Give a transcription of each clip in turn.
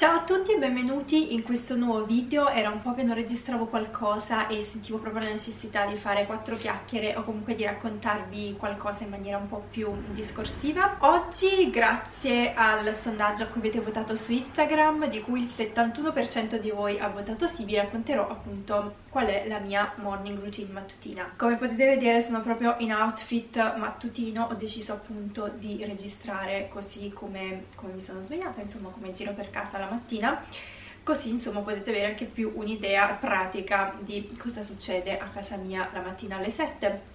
Ciao a tutti e benvenuti in questo nuovo video, era un po' che non registravo qualcosa e sentivo proprio la necessità di fare quattro chiacchiere o comunque di raccontarvi qualcosa in maniera un po' più discorsiva. Oggi, grazie al sondaggio a cui avete votato su Instagram, di cui il 71% di voi ha votato sì, vi racconterò appunto qual è la mia morning routine mattutina. Come potete vedere sono proprio in outfit mattutino, ho deciso appunto di registrare così come, come mi sono svegliata, insomma come giro per casa la mattina. Così insomma potete avere anche più un'idea pratica di cosa succede a casa mia la mattina alle 7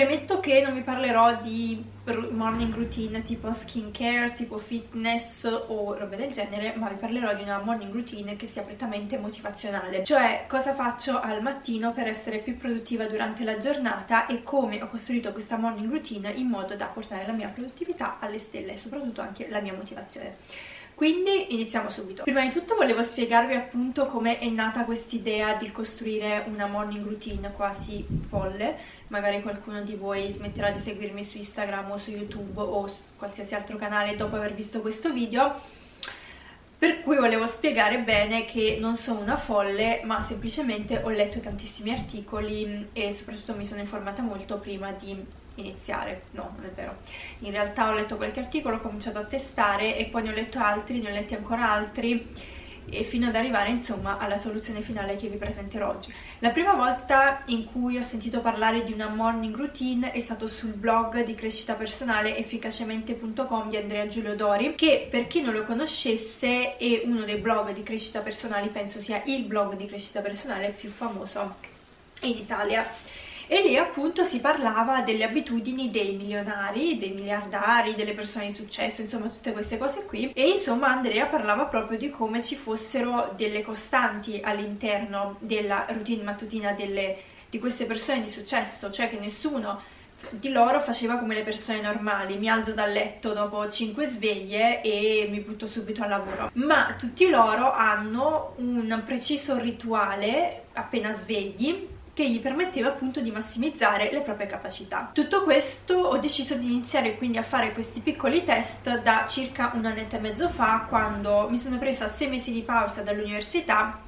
Premetto che non vi parlerò di morning routine tipo skincare, tipo fitness o robe del genere, ma vi parlerò di una morning routine che sia prettamente motivazionale, cioè cosa faccio al mattino per essere più produttiva durante la giornata e come ho costruito questa morning routine in modo da portare la mia produttività alle stelle e soprattutto anche la mia motivazione. Quindi iniziamo subito. Prima di tutto volevo spiegarvi appunto come è nata quest'idea di costruire una morning routine quasi folle. Magari qualcuno di voi smetterà di seguirmi su Instagram o su YouTube o su qualsiasi altro canale dopo aver visto questo video. Per cui volevo spiegare bene che non sono una folle, ma semplicemente ho letto tantissimi articoli e soprattutto mi sono informata molto prima di iniziare, no, non è vero. In realtà ho letto qualche articolo, ho cominciato a testare e poi ne ho letto altri, ne ho letti ancora altri e fino ad arrivare insomma alla soluzione finale che vi presenterò oggi. La prima volta in cui ho sentito parlare di una morning routine è stato sul blog di crescita personale efficacemente.com di Andrea Giulio Dori che per chi non lo conoscesse è uno dei blog di crescita personale, penso sia il blog di crescita personale più famoso in Italia e lì appunto si parlava delle abitudini dei milionari, dei miliardari, delle persone di successo, insomma tutte queste cose qui. E insomma Andrea parlava proprio di come ci fossero delle costanti all'interno della routine mattutina delle, di queste persone di successo, cioè che nessuno di loro faceva come le persone normali, mi alzo dal letto dopo 5 sveglie e mi butto subito al lavoro, ma tutti loro hanno un preciso rituale appena svegli che gli permetteva appunto di massimizzare le proprie capacità. Tutto questo ho deciso di iniziare quindi a fare questi piccoli test da circa un annetto e mezzo fa quando mi sono presa sei mesi di pausa dall'università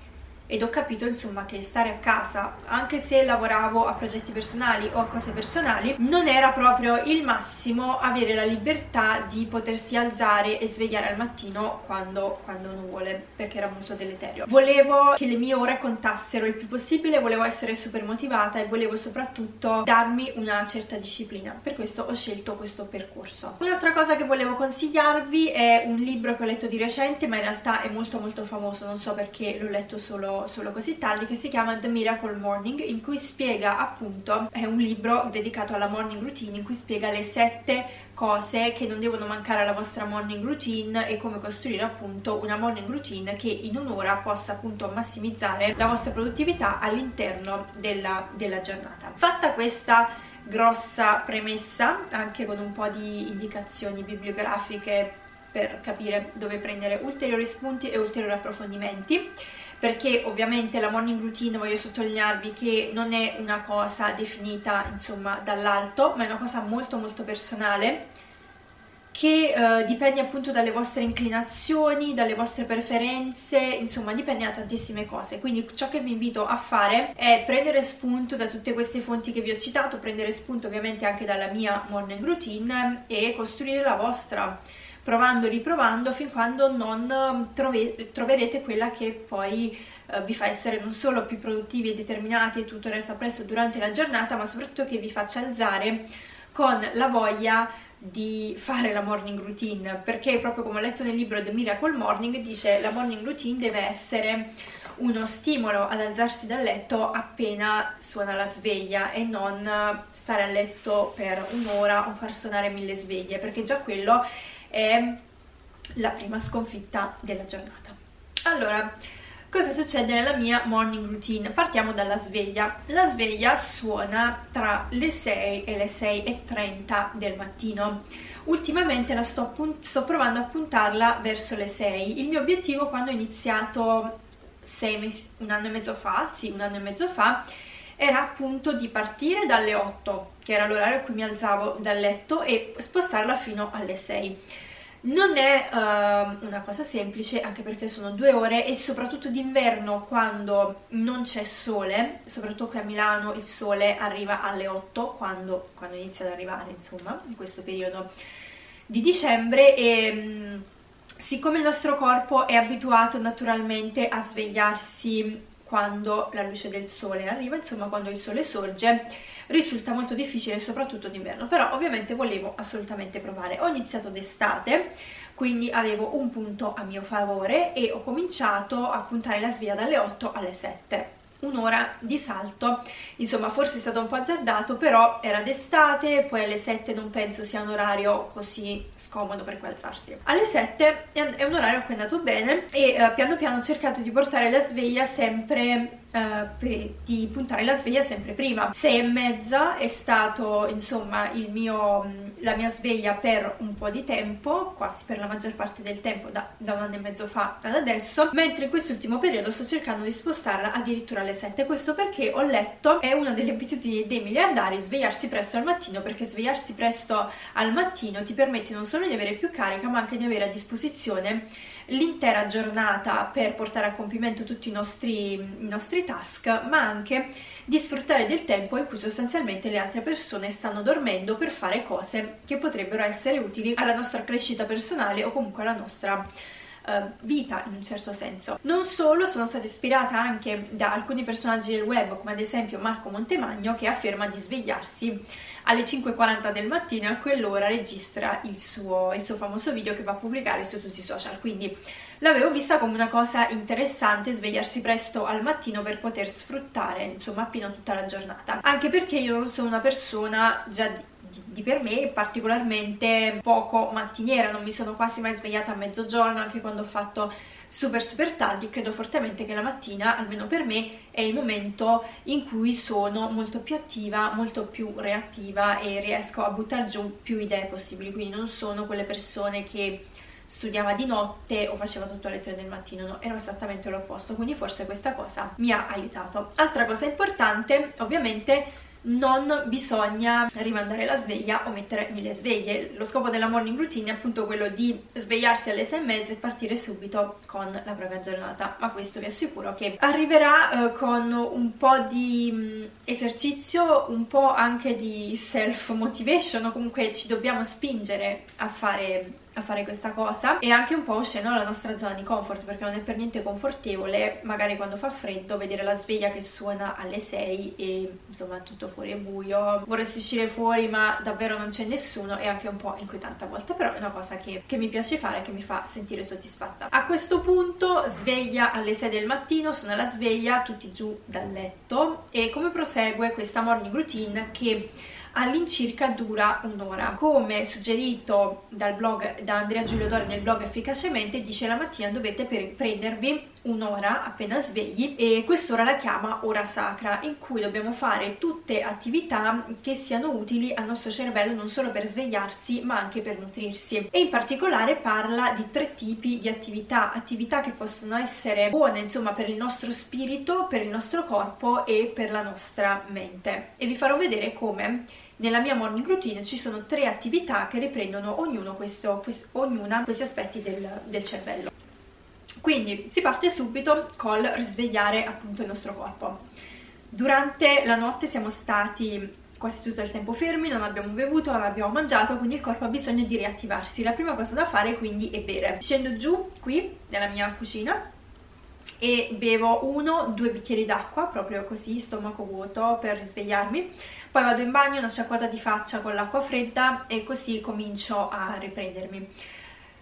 ed ho capito insomma che stare a casa, anche se lavoravo a progetti personali o a cose personali, non era proprio il massimo avere la libertà di potersi alzare e svegliare al mattino quando, quando non vuole, perché era molto deleterio. Volevo che le mie ore contassero il più possibile, volevo essere super motivata e volevo soprattutto darmi una certa disciplina. Per questo ho scelto questo percorso. Un'altra cosa che volevo consigliarvi è un libro che ho letto di recente, ma in realtà è molto molto famoso, non so perché l'ho letto solo solo, così tardi che si chiama The Miracle Morning in cui spiega appunto, è un libro dedicato alla morning routine in cui spiega le sette cose che non devono mancare alla vostra morning routine e come costruire appunto una morning routine che in un'ora possa appunto massimizzare la vostra produttività all'interno della, della giornata. Fatta questa grossa premessa anche con un po' di indicazioni bibliografiche per capire dove prendere ulteriori spunti e ulteriori approfondimenti perché ovviamente la morning routine voglio sottolinearvi che non è una cosa definita insomma dall'alto ma è una cosa molto molto personale che eh, dipende appunto dalle vostre inclinazioni, dalle vostre preferenze, insomma dipende da tantissime cose. Quindi ciò che vi invito a fare è prendere spunto da tutte queste fonti che vi ho citato, prendere spunto ovviamente anche dalla mia morning routine e costruire la vostra provando riprovando fin quando non um, trove troverete quella che poi uh, vi fa essere non solo più produttivi e determinati e tutto il resto appresso durante la giornata, ma soprattutto che vi faccia alzare con la voglia di fare la morning routine, perché proprio come ho letto nel libro The Miracle Morning dice la morning routine deve essere uno stimolo ad alzarsi dal letto appena suona la sveglia e non stare a letto per un'ora o far suonare mille sveglie, perché già quello è la prima sconfitta della giornata. Allora, cosa succede nella mia morning routine? Partiamo dalla sveglia. La sveglia suona tra le 6 e le 6.30 del mattino. Ultimamente la sto, sto, provando a puntarla verso le 6. Il mio obiettivo quando ho iniziato un anno e mezzo fa, sì, un anno e mezzo fa, era appunto di partire dalle 8, che era l'orario a cui mi alzavo dal letto, e spostarla fino alle 6. Non è uh, una cosa semplice anche perché sono due ore e soprattutto d'inverno quando non c'è sole, soprattutto qui a Milano il sole arriva alle 8 quando, quando inizia ad arrivare insomma in questo periodo di dicembre e mm, siccome il nostro corpo è abituato naturalmente a svegliarsi quando la luce del sole arriva, insomma quando il sole sorge, risulta molto difficile soprattutto d'inverno, però ovviamente volevo assolutamente provare. Ho iniziato d'estate, quindi avevo un punto a mio favore e ho cominciato a puntare la sveglia dalle 8 alle 7 un'ora di salto. Insomma forse è stato un po' azzardato però era d'estate poi alle 7 non penso sia un orario così scomodo per cui alzarsi alle 7 è un orario cui è andato bene e uh, piano piano ho cercato di portare la sveglia sempre uh, di puntare la sveglia sempre prima. 6 e mezza è stato insomma mio, la mia sveglia per un po' di tempo, quasi per la maggior parte del tempo da, da un anno e mezzo fa ad adesso, mentre in quest'ultimo periodo sto cercando di spostarla addirittura alle 7. Questo perché ho letto è una delle abitudini dei miliardari svegliarsi presto al mattino, perché svegliarsi presto al mattino ti permette non solo di avere più carica, ma anche di avere a disposizione l'intera giornata per portare a compimento tutti i nostri, i nostri task, ma anche di sfruttare del tempo in cui sostanzialmente le altre persone stanno dormendo per fare cose che potrebbero essere utili alla nostra crescita personale o comunque alla nostra uh, vita in un certo senso. Non solo, sono stata ispirata anche da alcuni personaggi del web, come ad esempio Marco Montemagno, che afferma di svegliarsi alle 5.40 del mattino a quell'ora registra il suo, il suo famoso video che va a pubblicare su tutti i social. Quindi l'avevo vista come una cosa interessante svegliarsi presto al mattino per poter sfruttare insomma appieno tutta la giornata. Anche perché io non sono una persona già di di per me particolarmente poco mattiniera, non mi sono quasi mai svegliata a mezzogiorno anche quando ho fatto super super tardi, credo fortemente che la mattina, almeno per me, è il momento in cui sono molto più attiva, molto più reattiva e riesco a buttare giù più idee possibili, quindi non sono quelle persone che studiava di notte o faceva tutto alle 3 del mattino, no, ero esattamente l'opposto, quindi forse questa cosa mi ha aiutato. Altra cosa importante, ovviamente, non bisogna rimandare la sveglia o mettere mille sveglie. Lo scopo della morning routine è appunto quello di svegliarsi alle 6 e mezza e partire subito con la propria giornata, ma questo vi assicuro che arriverà eh, con un po' di mh, mm, esercizio, un po' anche di self motivation, comunque ci dobbiamo spingere a fare a fare questa cosa. E anche un po' uscendo dalla nostra zona di comfort perché non è per niente confortevole magari quando fa freddo vedere la sveglia che suona alle 6 e insomma tutto fuori è buio. Vorresti uscire fuori ma davvero non c'è nessuno è anche un po' inquietante a volte però è una cosa che, che mi piace fare che mi fa sentire soddisfatta. A questo punto sveglia alle 6 del mattino sono alla sveglia tutti giù dal letto. E come prosegue questa morning routine che all'incirca dura un'ora. Come suggerito dal blog da Andrea Giulio Dori nel blog Efficacemente, dice la mattina dovete prendervi un'ora appena svegli e quest'ora la chiama ora sacra in cui dobbiamo fare tutte attività che siano utili al nostro cervello non solo per svegliarsi ma anche per nutrirsi e in particolare parla di tre tipi di attività attività che possono essere buone insomma per il nostro spirito per il nostro corpo e per la nostra mente e vi farò vedere come nella mia morning routine ci sono tre attività che riprendono ognuno questo, quest, ognuna questi aspetti del, del cervello. Quindi si parte subito col risvegliare appunto il nostro corpo. Durante la notte siamo stati quasi tutto il tempo fermi, non abbiamo bevuto, non abbiamo mangiato, quindi il corpo ha bisogno di riattivarsi. La prima cosa da fare quindi è bere. Scendo giù qui nella mia cucina e bevo uno, due bicchieri d'acqua, proprio così, stomaco vuoto per risvegliarmi. Poi vado in bagno, una sciacquata di faccia con l'acqua fredda e così comincio a riprendermi.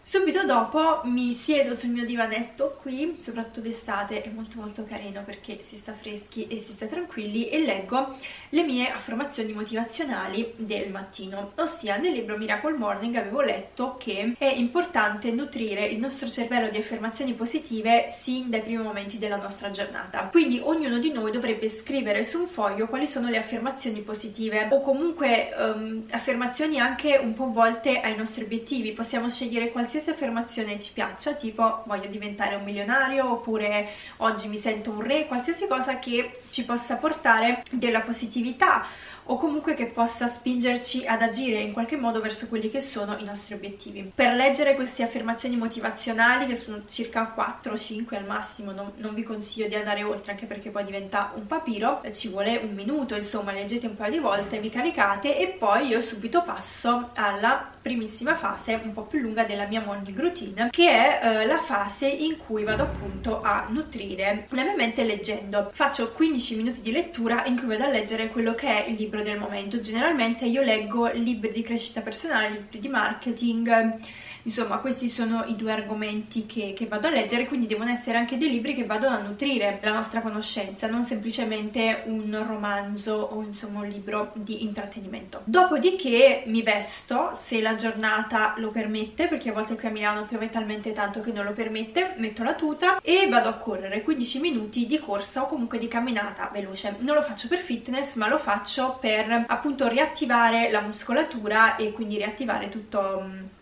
Subito dopo mi siedo sul mio divanetto qui, soprattutto d'estate, è molto molto carino perché si sta freschi e si sta tranquilli e leggo le mie affermazioni motivazionali del mattino, ossia nel libro Miracle Morning avevo letto che è importante nutrire il nostro cervello di affermazioni positive sin dai primi momenti della nostra giornata. Quindi ognuno di noi dovrebbe scrivere su un foglio quali sono le affermazioni positive o comunque um, affermazioni anche un po' volte ai nostri obiettivi. Possiamo scegliere qualsiasi qualsiasi affermazione ci piaccia, tipo voglio diventare un milionario oppure oggi mi sento un re, qualsiasi cosa che ci possa portare della positività o comunque che possa spingerci ad agire in qualche modo verso quelli che sono i nostri obiettivi. Per leggere queste affermazioni motivazionali, che sono circa 4 o 5 al massimo, non, non, vi consiglio di andare oltre anche perché poi diventa un papiro, ci vuole un minuto, insomma, leggete un paio di volte, vi caricate e poi io subito passo alla primissima fase un po' più lunga della mia morning routine che è eh, la fase in cui vado appunto a nutrire la mia mente leggendo faccio 15 minuti di lettura in cui vado a leggere quello che è il libro del momento. Generalmente io leggo libri di crescita personale libri di marketing Insomma, questi sono i due argomenti che, che, vado a leggere, quindi devono essere anche dei libri che vadano a nutrire la nostra conoscenza, non semplicemente un romanzo o insomma un libro di intrattenimento. Dopodiché mi vesto, se la giornata lo permette, perché a volte qui a Milano piove talmente tanto che non lo permette, metto la tuta e vado a correre 15 minuti di corsa o comunque di camminata veloce. Non lo faccio per fitness, ma lo faccio per appunto riattivare la muscolatura e quindi riattivare tutto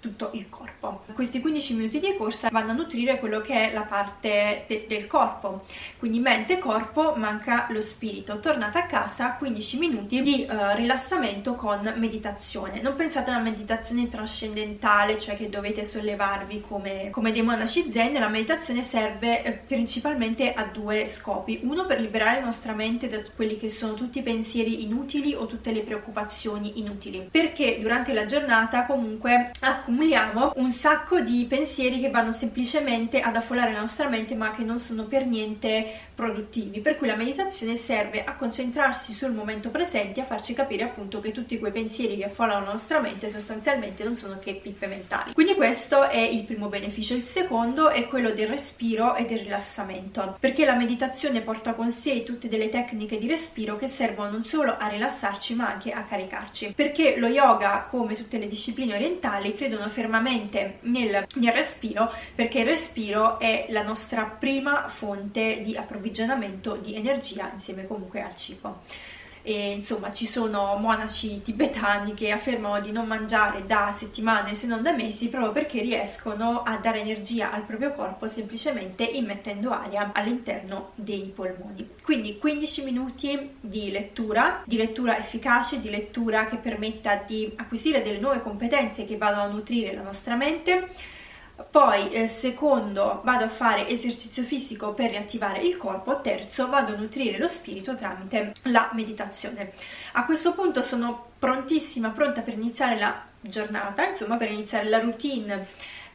tutto il corpo. Questi 15 minuti di corsa vanno a nutrire quello che è la parte de del corpo, quindi mente e corpo, manca lo spirito. Tornata a casa, 15 minuti di uh, rilassamento con meditazione. Non pensate a una meditazione trascendentale, cioè che dovete sollevarvi come, come dei monaci zen, la meditazione serve eh, principalmente a due scopi. Uno per liberare la nostra mente da quelli che sono tutti i pensieri inutili o tutte le preoccupazioni inutili, perché durante la giornata comunque accumulate accumuliamo un sacco di pensieri che vanno semplicemente ad affollare la nostra mente ma che non sono per niente produttivi, per cui la meditazione serve a concentrarsi sul momento presente e a farci capire appunto che tutti quei pensieri che affollano la nostra mente sostanzialmente non sono che pippe mentali. Quindi questo è il primo beneficio. Il secondo è quello del respiro e del rilassamento, perché la meditazione porta con sé tutte delle tecniche di respiro che servono non solo a rilassarci ma anche a caricarci, perché lo yoga come tutte le discipline orientali credono fermamente nel, nel respiro perché il respiro è la nostra prima fonte di approvvigionamento di energia insieme comunque al cibo e insomma ci sono monaci tibetani che affermano di non mangiare da settimane se non da mesi proprio perché riescono a dare energia al proprio corpo semplicemente immettendo aria all'interno dei polmoni. Quindi 15 minuti di lettura, di lettura efficace, di lettura che permetta di acquisire delle nuove competenze che vadano a nutrire la nostra mente poi eh, secondo vado a fare esercizio fisico per riattivare il corpo, terzo vado a nutrire lo spirito tramite la meditazione. A questo punto sono prontissima, pronta per iniziare la giornata, insomma per iniziare la routine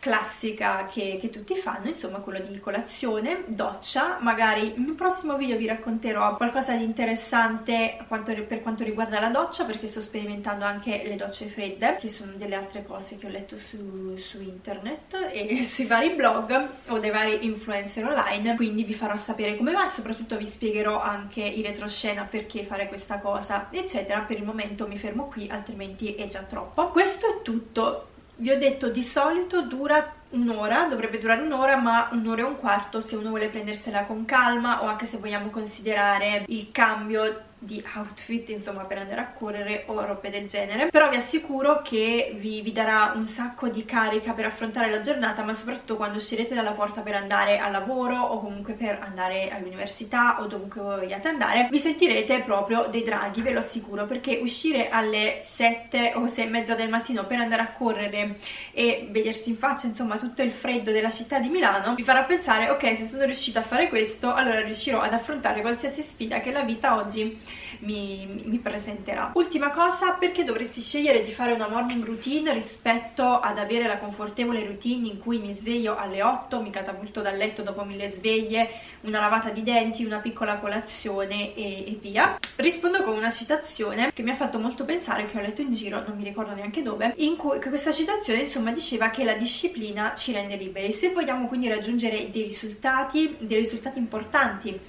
classica che, che, tutti fanno, insomma quello di colazione, doccia, magari in un prossimo video vi racconterò qualcosa di interessante quanto, per quanto riguarda la doccia perché sto sperimentando anche le docce fredde che sono delle altre cose che ho letto su, su internet e sui vari blog o dei vari influencer online. Quindi vi farò sapere come va e soprattutto vi spiegherò anche in retroscena perché fare questa cosa eccetera. Per il momento mi fermo qui altrimenti è già troppo. Questo è tutto vi ho detto di solito dura un'ora, dovrebbe durare un'ora, ma un'ora e un quarto se uno vuole prendersela con calma o anche se vogliamo considerare il cambio di outfit insomma per andare a correre o robe del genere. Però vi assicuro che vi, vi, darà un sacco di carica per affrontare la giornata ma soprattutto quando uscirete dalla porta per andare al lavoro o comunque per andare all'università o dovunque vogliate andare vi sentirete proprio dei draghi ve lo assicuro perché uscire alle 7 o 6 e mezza del mattino per andare a correre e vedersi in faccia insomma tutto il freddo della città di Milano vi farà pensare ok se sono riuscita a fare questo allora riuscirò ad affrontare qualsiasi sfida che la vita oggi mi, mi presenterà. Ultima cosa, perché dovresti scegliere di fare una morning routine rispetto ad avere la confortevole routine in cui mi sveglio alle 8, mi catapulto dal letto dopo mille sveglie, una lavata di denti, una piccola colazione e, e via? Rispondo con una citazione che mi ha fatto molto pensare, che ho letto in giro, non mi ricordo neanche dove, in cui questa citazione insomma diceva che la disciplina ci rende liberi. Se vogliamo quindi raggiungere dei risultati, dei risultati importanti,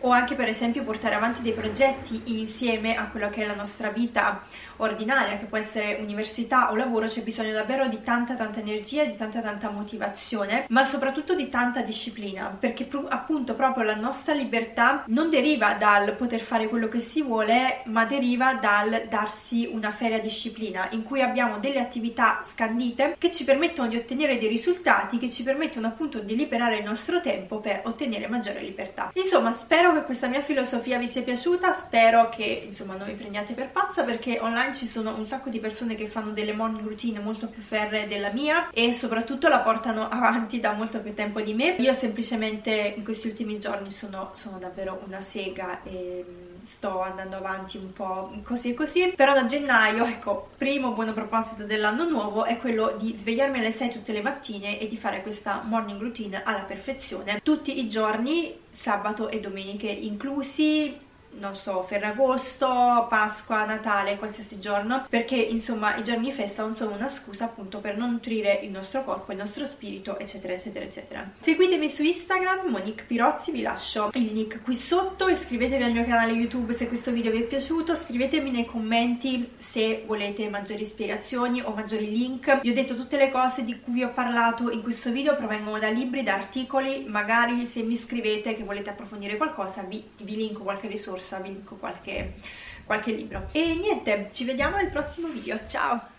o anche per esempio portare avanti dei progetti insieme a quella che è la nostra vita ordinaria, che può essere università o lavoro, c'è bisogno davvero di tanta tanta energia, di tanta tanta motivazione, ma soprattutto di tanta disciplina, perché appunto proprio la nostra libertà non deriva dal poter fare quello che si vuole, ma deriva dal darsi una feria disciplina, in cui abbiamo delle attività scandite che ci permettono di ottenere dei risultati, che ci permettono appunto di liberare il nostro tempo per ottenere maggiore libertà. Insomma, spero che questa mia filosofia vi sia piaciuta, spero che insomma non vi prendiate per pazza perché online ci sono un sacco di persone che fanno delle morning routine molto più ferree della mia e soprattutto la portano avanti da molto più tempo di me. Io semplicemente in questi ultimi giorni sono, sono davvero una sega e sto andando avanti un po' così e così però da gennaio ecco primo buono proposito dell'anno nuovo è quello di svegliarmi alle 6 tutte le mattine e di fare questa morning routine alla perfezione tutti i giorni sabato e domeniche inclusi non so, Ferragosto, Pasqua, Natale, qualsiasi giorno, perché insomma i giorni festa non sono una scusa appunto per non nutrire il nostro corpo, il nostro spirito, eccetera, eccetera, eccetera. Seguitemi su Instagram, Monique Pirozzi, vi lascio il link qui sotto, iscrivetevi al mio canale YouTube se questo video vi è piaciuto, scrivetemi nei commenti se volete maggiori spiegazioni o maggiori link. Vi ho detto tutte le cose di cui vi ho parlato in questo video provengono da libri, da articoli, magari se mi scrivete che volete approfondire qualcosa vi, vi linko qualche risorsa corsa, vi dico qualche, qualche libro. E niente, ci vediamo nel prossimo video, ciao!